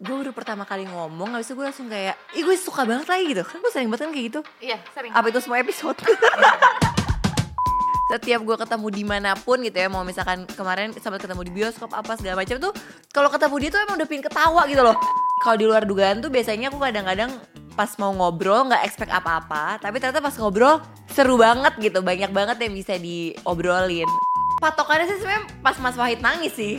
gue baru pertama kali ngomong habis itu gue langsung kayak ih gue suka banget lagi gitu. Kan gue sering banget kan kayak gitu. Iya, sering. apa itu semua episode? Setiap gue ketemu di mana pun gitu ya mau misalkan kemarin sempat ketemu di bioskop apa segala macam tuh kalau ketemu dia tuh emang udah pingin ketawa gitu loh. Kalau di luar dugaan tuh biasanya aku kadang-kadang pas mau ngobrol nggak expect apa-apa tapi ternyata pas ngobrol seru banget gitu banyak banget yang bisa diobrolin patokannya sih sebenarnya pas Mas Wahid nangis sih.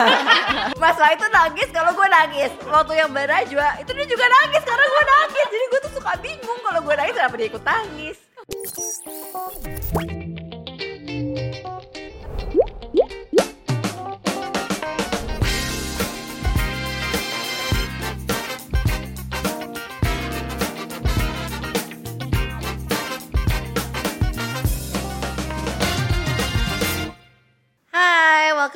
Mas Wahid tuh nangis kalau gue nangis. Waktu yang Barajwa itu dia juga nangis karena gue nangis. Jadi gue tuh suka bingung kalau gue nangis kenapa dia ikut nangis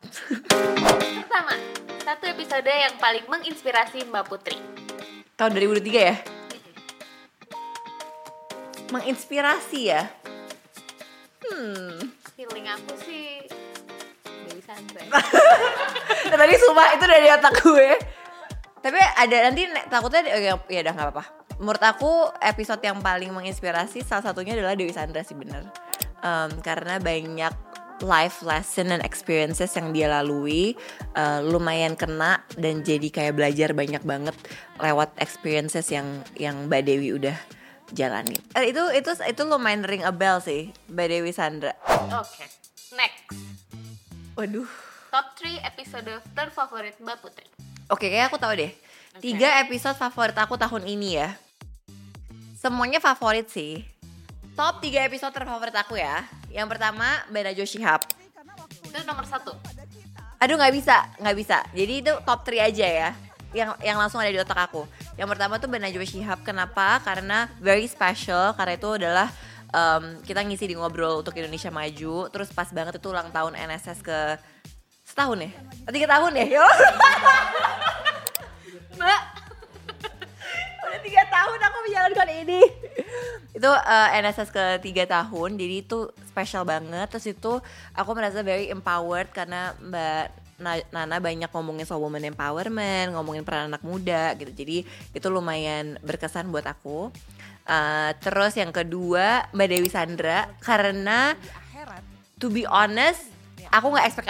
Pertama, satu episode yang paling menginspirasi Mbak Putri. Tahun 2003 ya? Menginspirasi ya? Hmm. Feeling aku sih Dewi Sandra. Nah, tadi sumpah itu dari otak gue. Tapi ada nanti takutnya oh, ya, ya udah nggak apa-apa. Menurut aku episode yang paling menginspirasi salah satunya adalah Dewi Sandra sih bener. Em, karena banyak life lesson dan experiences yang dia lalui eh, lumayan kena dan jadi kayak belajar banyak banget lewat experiences yang yang Mbak Dewi udah jalani. Eh, itu itu itu lumayan ring a bell sih Mbak Dewi Sandra. Oke, next. Waduh. Top 3 episode terfavorit Mbak Putri. Oke, kayak aku tahu deh. Tiga episode favorit aku tahun ini ya. Semuanya favorit sih. Top tiga episode terfavorit aku ya. Yang pertama Bena Shihab. Itu nomor satu. Aduh nggak bisa, nggak bisa. Jadi itu top 3 aja ya. Yang yang langsung ada di otak aku. Yang pertama tuh Bena Shihab. Kenapa? Karena very special. Karena itu adalah em, kita ngisi di ngobrol untuk Indonesia Maju. Terus pas banget itu ulang tahun NSS ke setahun ya? Tiga tahun ya? Yo. Mbak, udah tiga tahun aku menjalankan ini itu eh, NSS ke tiga tahun jadi itu spesial banget. Terus itu aku merasa very empowered karena mbak Na- Nana banyak ngomongin soal women empowerment ngomongin peran anak muda gitu. Jadi itu lumayan berkesan buat aku. Eh, terus yang kedua mbak Dewi Sandra karena to be honest aku nggak expect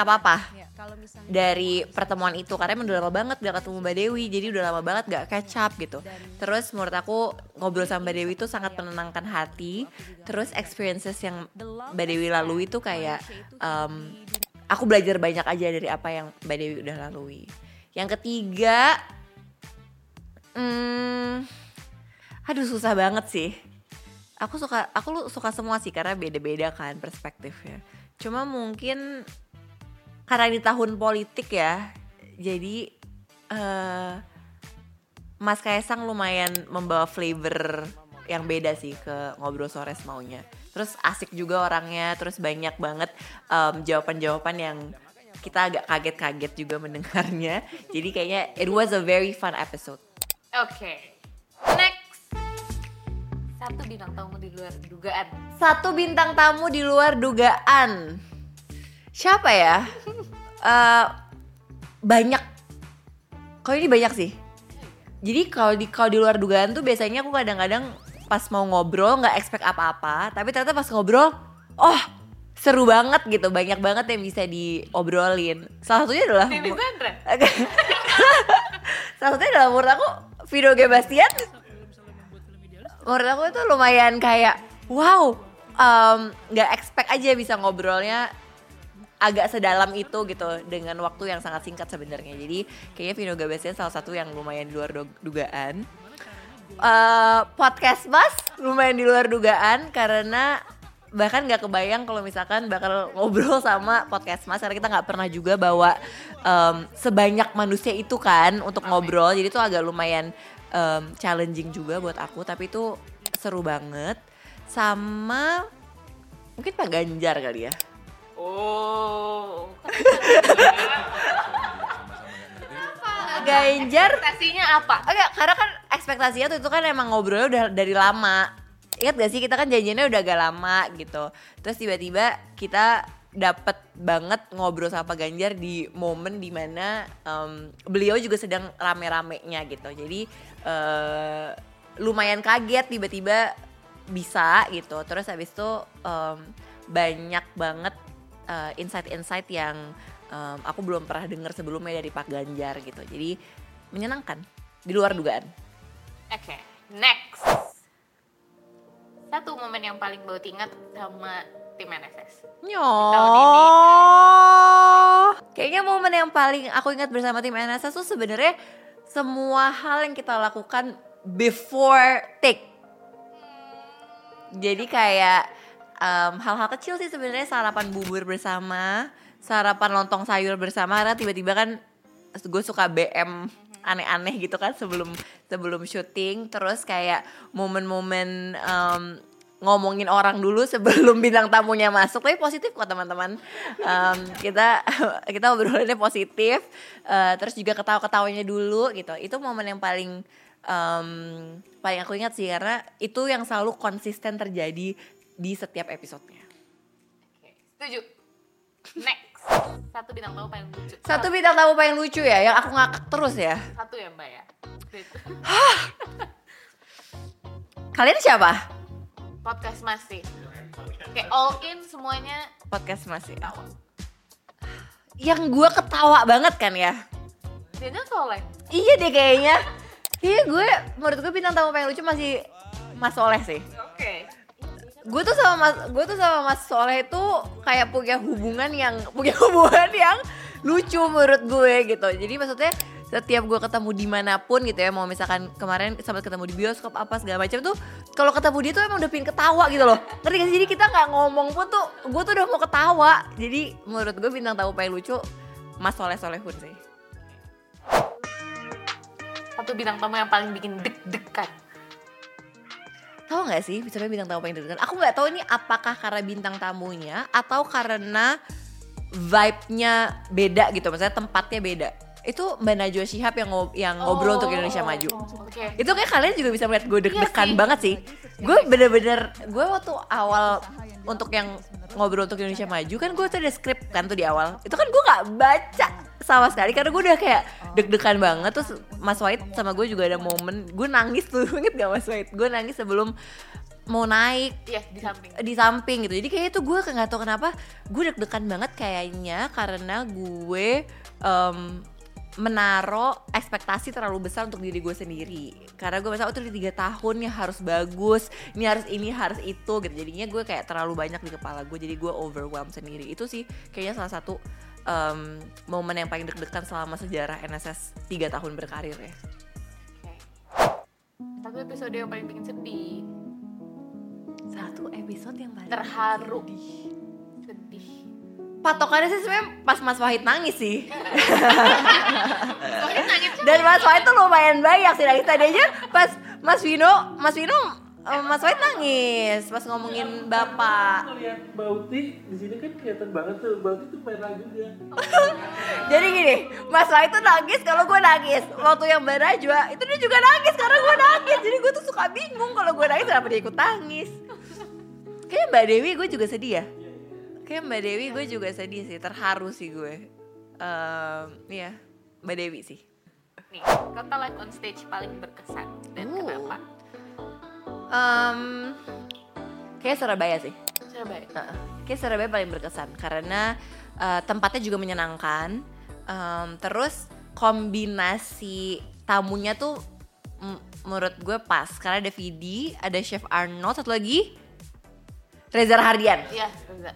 dari pertemuan itu. karena emang udah lama banget gak ketemu Mbak Dewi jadi udah lama banget gak catch up gitu. Terus menurut aku ngobrol sama Mbak Dewi itu sangat menenangkan hati. Terus experiences yang Mbak Dewi lalui itu kayak em, aku belajar banyak aja dari apa yang Mbak Dewi udah lalui. Yang ketiga hmm, aduh susah banget sih. Aku suka aku lu suka semua sih karena beda-beda kan perspektifnya. Cuma mungkin karena di tahun politik ya jadi eh Mas Kaisang lumayan membawa flavor yang beda sih ke ngobrol sore maunya terus asik juga orangnya terus banyak banget em, jawaban-jawaban yang kita agak kaget-kaget juga mendengarnya jadi kayaknya it was a very fun episode Oke. Next. Satu bintang tamu di luar dugaan. satu bintang tamu di luar dugaan siapa ya Eh, banyak. Kalau ini banyak sih. Jadi kalau di kalau di luar dugaan tuh biasanya aku kadang-kadang pas mau ngobrol nggak expect apa-apa tapi ternyata pas ngobrol oh seru banget gitu. Banyak banget yang bisa diobrolin. Salah satunya adalah salah satunya adalah menurut aku Vino G. Bastian. Menurut aku itu lumayan kayak wow nggak expect aja bisa ngobrolnya agak sedalam itu gitu dengan waktu yang sangat singkat sebenarnya. Jadi kayaknya Vino G. Bastian salah satu yang lumayan di luar du- dugaan. Eh, podcast mas lumayan di luar dugaan karena bahkan nggak kebayang kalau misalkan bakal ngobrol sama podcast mas karena kita nggak pernah juga bawa em, sebanyak manusia itu kan untuk ngobrol. Jadi itu agak lumayan em, challenging juga buat aku tapi itu seru banget. Sama mungkin Pak Ganjar kali ya Oh. Ganjar Ekspektasinya apa? Oke, karena kan ekspektasinya tuh itu kan emang ngobrolnya udah dari lama. Ingat gak sih kita kan janjiannya udah agak lama gitu. Terus tiba-tiba kita dapat banget ngobrol sama Pak Ganjar di momen di mana em, beliau juga sedang rame-ramenya gitu. Jadi eh, lumayan kaget tiba-tiba bisa gitu. Terus habis itu em, banyak banget eh, insight-insight yang em, aku belum pernah dengar sebelumnya dari Pak Ganjar gitu. Jadi menyenangkan di luar dugaan. Oke, next. Satu momen yang paling baut ingat sama tim NSS. tahun ini. Nyoh. Kayaknya momen yang paling aku ingat bersama tim NSS tuh sebenarnya semua hal yang kita lakukan before take. Jadi kayak em, hal-hal kecil sih sebenarnya sarapan bubur bersama, sarapan lontong sayur bersama. Karena tiba-tiba kan gue suka BM aneh-aneh gitu kan sebelum sebelum syuting. Terus kayak momen-momen em, ngomongin orang dulu sebelum bintang tamunya masuk. Tapi positif kok teman-teman. Em, kita kita obrolannya positif. Eh, terus juga ketawa-ketawanya dulu gitu. Itu momen yang paling em, paling aku ingat sih. Karena itu yang selalu konsisten terjadi di setiap episodenya Oke, setuju. Next. Satu bintang tamu paling lucu. satu bintang tamu paling lucu ya yang aku ngakak terus ya Satu ya mbak ya. Kalian siapa Podcast masih. Oke, all in semuanya podcast masih yang gue ketawa banget kan ya Dia soleh. Iya deh kayaknya. Iya gue menurut gue bintang tamu paling lucu masih Mas Soleh sih. Gue tuh sama Mas gue tuh sama Mas Soleh itu kayak punya hubungan yang punya hubungan yang lucu menurut gue gitu. Jadi maksudnya setiap gue ketemu di mana pun gitu ya mau misalkan kemarin sempat ketemu di bioskop apa segala macam tuh kalau ketemu dia tuh emang udah pingin ketawa gitu loh ngerti gak jadi kita nggak ngomong pun tuh gue tuh udah mau ketawa jadi menurut gue bintang tamu paling lucu Mas Soleh Solehun sih Satu bintang tamu yang paling bikin deg-degan. Tahu nggak sih sebenarnya bintang tamu paling deg-degan? Aku nggak tahu ini apakah karena bintang tamunya atau karena vibe-nya beda gitu, maksudnya tempatnya beda. Itu Mbak Najwa Shihab yang ngob- yang ngobrol untuk Indonesia Maju. Oke. Itu kayak kalian juga bisa melihat gue deg-degan sih. banget sih. Gue bener-bener, gue waktu awal untuk yang ngobrol untuk Indonesia Maju kan gue tuh ada skrip kan tuh di awal. Itu kan gue nggak baca sama sekali karena gue udah kayak deg-degan banget. Terus Mas White sama gue juga ada momen gue nangis tuh inget gak Mas White gue nangis sebelum mau naik Iya, di samping. di samping gitu. Jadi kayaknya tuh gue nggak tahu kenapa gue deg-degan banget kayaknya karena gue em, menaruh ekspektasi terlalu besar untuk diri gue sendiri. Karena gue merasa oh tuh di tiga tahun ya harus bagus ini harus ini harus itu gitu. Jadinya gue kayak terlalu banyak di kepala gue jadi gue overwhelmed sendiri. Itu sih kayaknya salah satu em, momen yang paling deg-degan selama sejarah NSS tiga tahun berkarir ya Oke. Satu episode yang paling bikin sedih. satu episode yang paling Terharu. Sedih. patokannya sih sebenarnya pas Mas Wahid nangis sih nangis Dan Mas Wahid tuh lumayan banyak sih nangis tadi aja pas Mas Vino, Mas Vino eh, Mas Wahid nangis pas ngomongin bapak. Lihat Bauti di sini kan kelihatan banget tuh Bauti tuh merah juga. Jadi gini, Mas Wahid tuh nangis kalau gue nangis. Waktu yang Mbak Najwa itu dia juga nangis karena gue nangis. Jadi gue tuh suka bingung kalau gue nangis kenapa dia ikut nangis. Kayak Mbak Dewi gue juga sedih ya. Kayak Mbak Dewi gue juga sedih sih, terharu sih gue. Ehm, iya, Mbak Dewi sih. nih, kata live on stage paling berkesan dan Uh. kenapa? Ehm, kayak Surabaya sih. Surabaya. Heeh. Kayak Surabaya paling berkesan karena eh, tempatnya juga menyenangkan. Em, terus kombinasi tamunya tuh menurut gue pas karena ada Vidi, ada Chef Arnold, satu lagi Reza Hardian. Iya, Reza.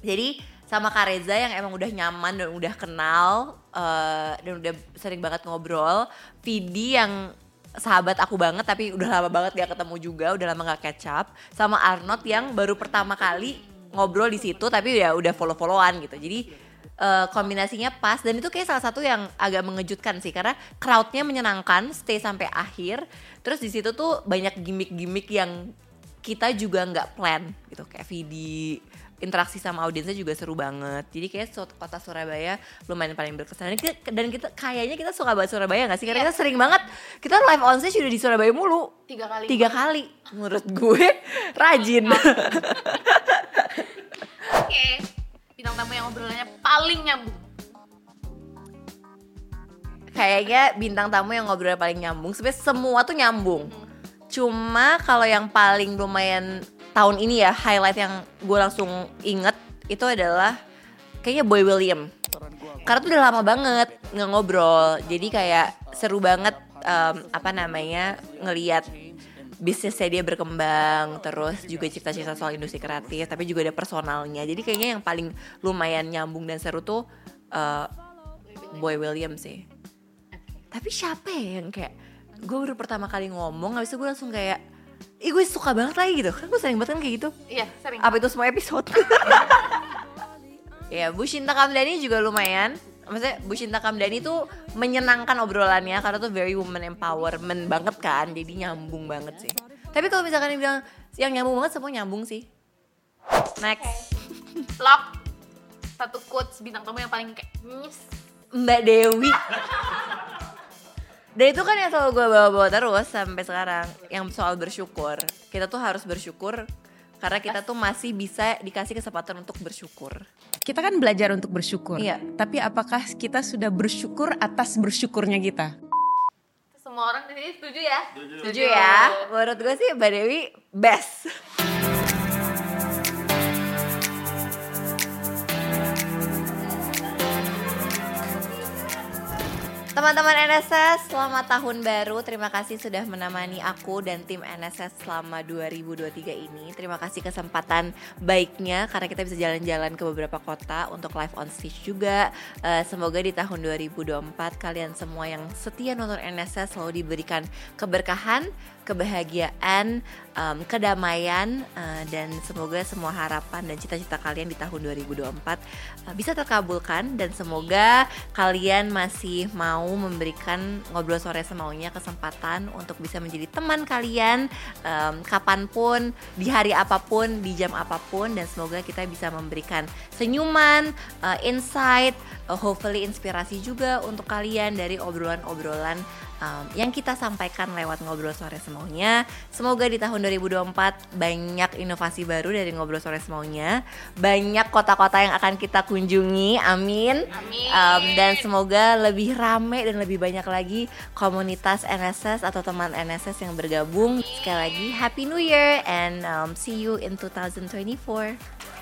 Jadi sama Kak Reza yang emang udah nyaman dan udah kenal eh, dan udah sering banget ngobrol. Vidi yang sahabat aku banget tapi udah lama banget gak ketemu juga, udah lama gak catch up. Sama Arnold yang baru pertama kali ngobrol di situ tapi ya udah follow-followan gitu. Jadi eh, kombinasinya pas dan itu kayak salah satu yang agak mengejutkan sih karena crowdnya menyenangkan stay sampai akhir terus di situ tuh banyak gimmick-gimmick yang kita juga nggak plan gitu kayak Vidi interaksi sama audiensnya juga seru banget. Jadi kayak suatu kota Surabaya lumayan paling berkesan. Dan kita, dan kita kayaknya kita suka banget Surabaya nggak sih? Karena kita sering banget kita live on stage udah di Surabaya mulu. Tiga kali. Tiga kali menurut gue. Rajin. Oke. Bintang tamu yang obrolannya paling nyambung. Kayaknya bintang tamu yang ngobrol paling nyambung. Sebenarnya semua tuh nyambung. Cuma kalau yang paling lumayan tahun ini ya highlight yang gue langsung inget itu adalah kayaknya Boy William. Karena tuh udah lama banget nggak ngobrol jadi kayak seru banget em, apa namanya ngelihat bisnisnya dia berkembang terus juga cerita-cerita soal industri kreatif tapi juga ada personalnya. Jadi kayaknya yang paling lumayan nyambung dan seru tuh eh, Boy William sih. Tapi siapa ya yang kayak gue baru pertama kali ngomong habis itu gue langsung kayak ih gue suka banget lagi gitu. Kan gue sering banget kan kayak gitu. Iya sering. Apa itu semua episode? Ya Bu Shinta Kamdani juga lumayan. Maksudnya Bu Shinta Kamdani tuh menyenangkan obrolannya karena tuh very woman empowerment banget kan. Jadi nyambung banget sih. Tapi kalau misalkan dibilang yang nyambung banget semua nyambung sih. Next. Lock satu quotes bintang tamu yang paling kayak Mbak Dewi dan itu kan yang selalu gue bawa-bawa terus sampai sekarang yang soal bersyukur kita tuh harus bersyukur karena kita tuh masih bisa dikasih kesempatan untuk bersyukur Kita kan belajar untuk bersyukur. Iya. Tapi apakah kita sudah bersyukur atas bersyukurnya kita? semua orang di sini setuju ya setuju ya menurut gue sih Mbak Dewi best Teman-teman NSS, selamat tahun baru. Terima kasih sudah menemani aku dan tim NSS selama 2023 ini. Terima kasih kesempatan baiknya karena kita bisa jalan-jalan ke beberapa kota untuk live on stage juga. Eh, semoga di tahun 2024 kalian semua yang setia nonton NSS selalu diberikan keberkahan, kebahagiaan, em, kedamaian, eh, dan semoga semua harapan dan cita-cita kalian di tahun 2024 eh, bisa terkabulkan. Dan semoga kalian masih mau memberikan ngobrol sore semaunya kesempatan untuk bisa menjadi teman kalian em, kapan pun, di hari apa pun, di jam apa pun, dan semoga kita bisa memberikan senyuman, eh, insight, eh, hopefully inspirasi juga untuk kalian dari obrolan-obrolan um, yang kita sampaikan lewat ngobrol sore semaunya. Semoga di tahun 2024 banyak inovasi baru dari ngobrol sore semaunya, banyak kota-kota yang akan kita kunjungi. Amin. Amin. Um, dan semoga lebih rame dan lebih banyak lagi komunitas NSS atau teman NSS yang bergabung. Sekali lagi Happy New Year and um, see you in 2024.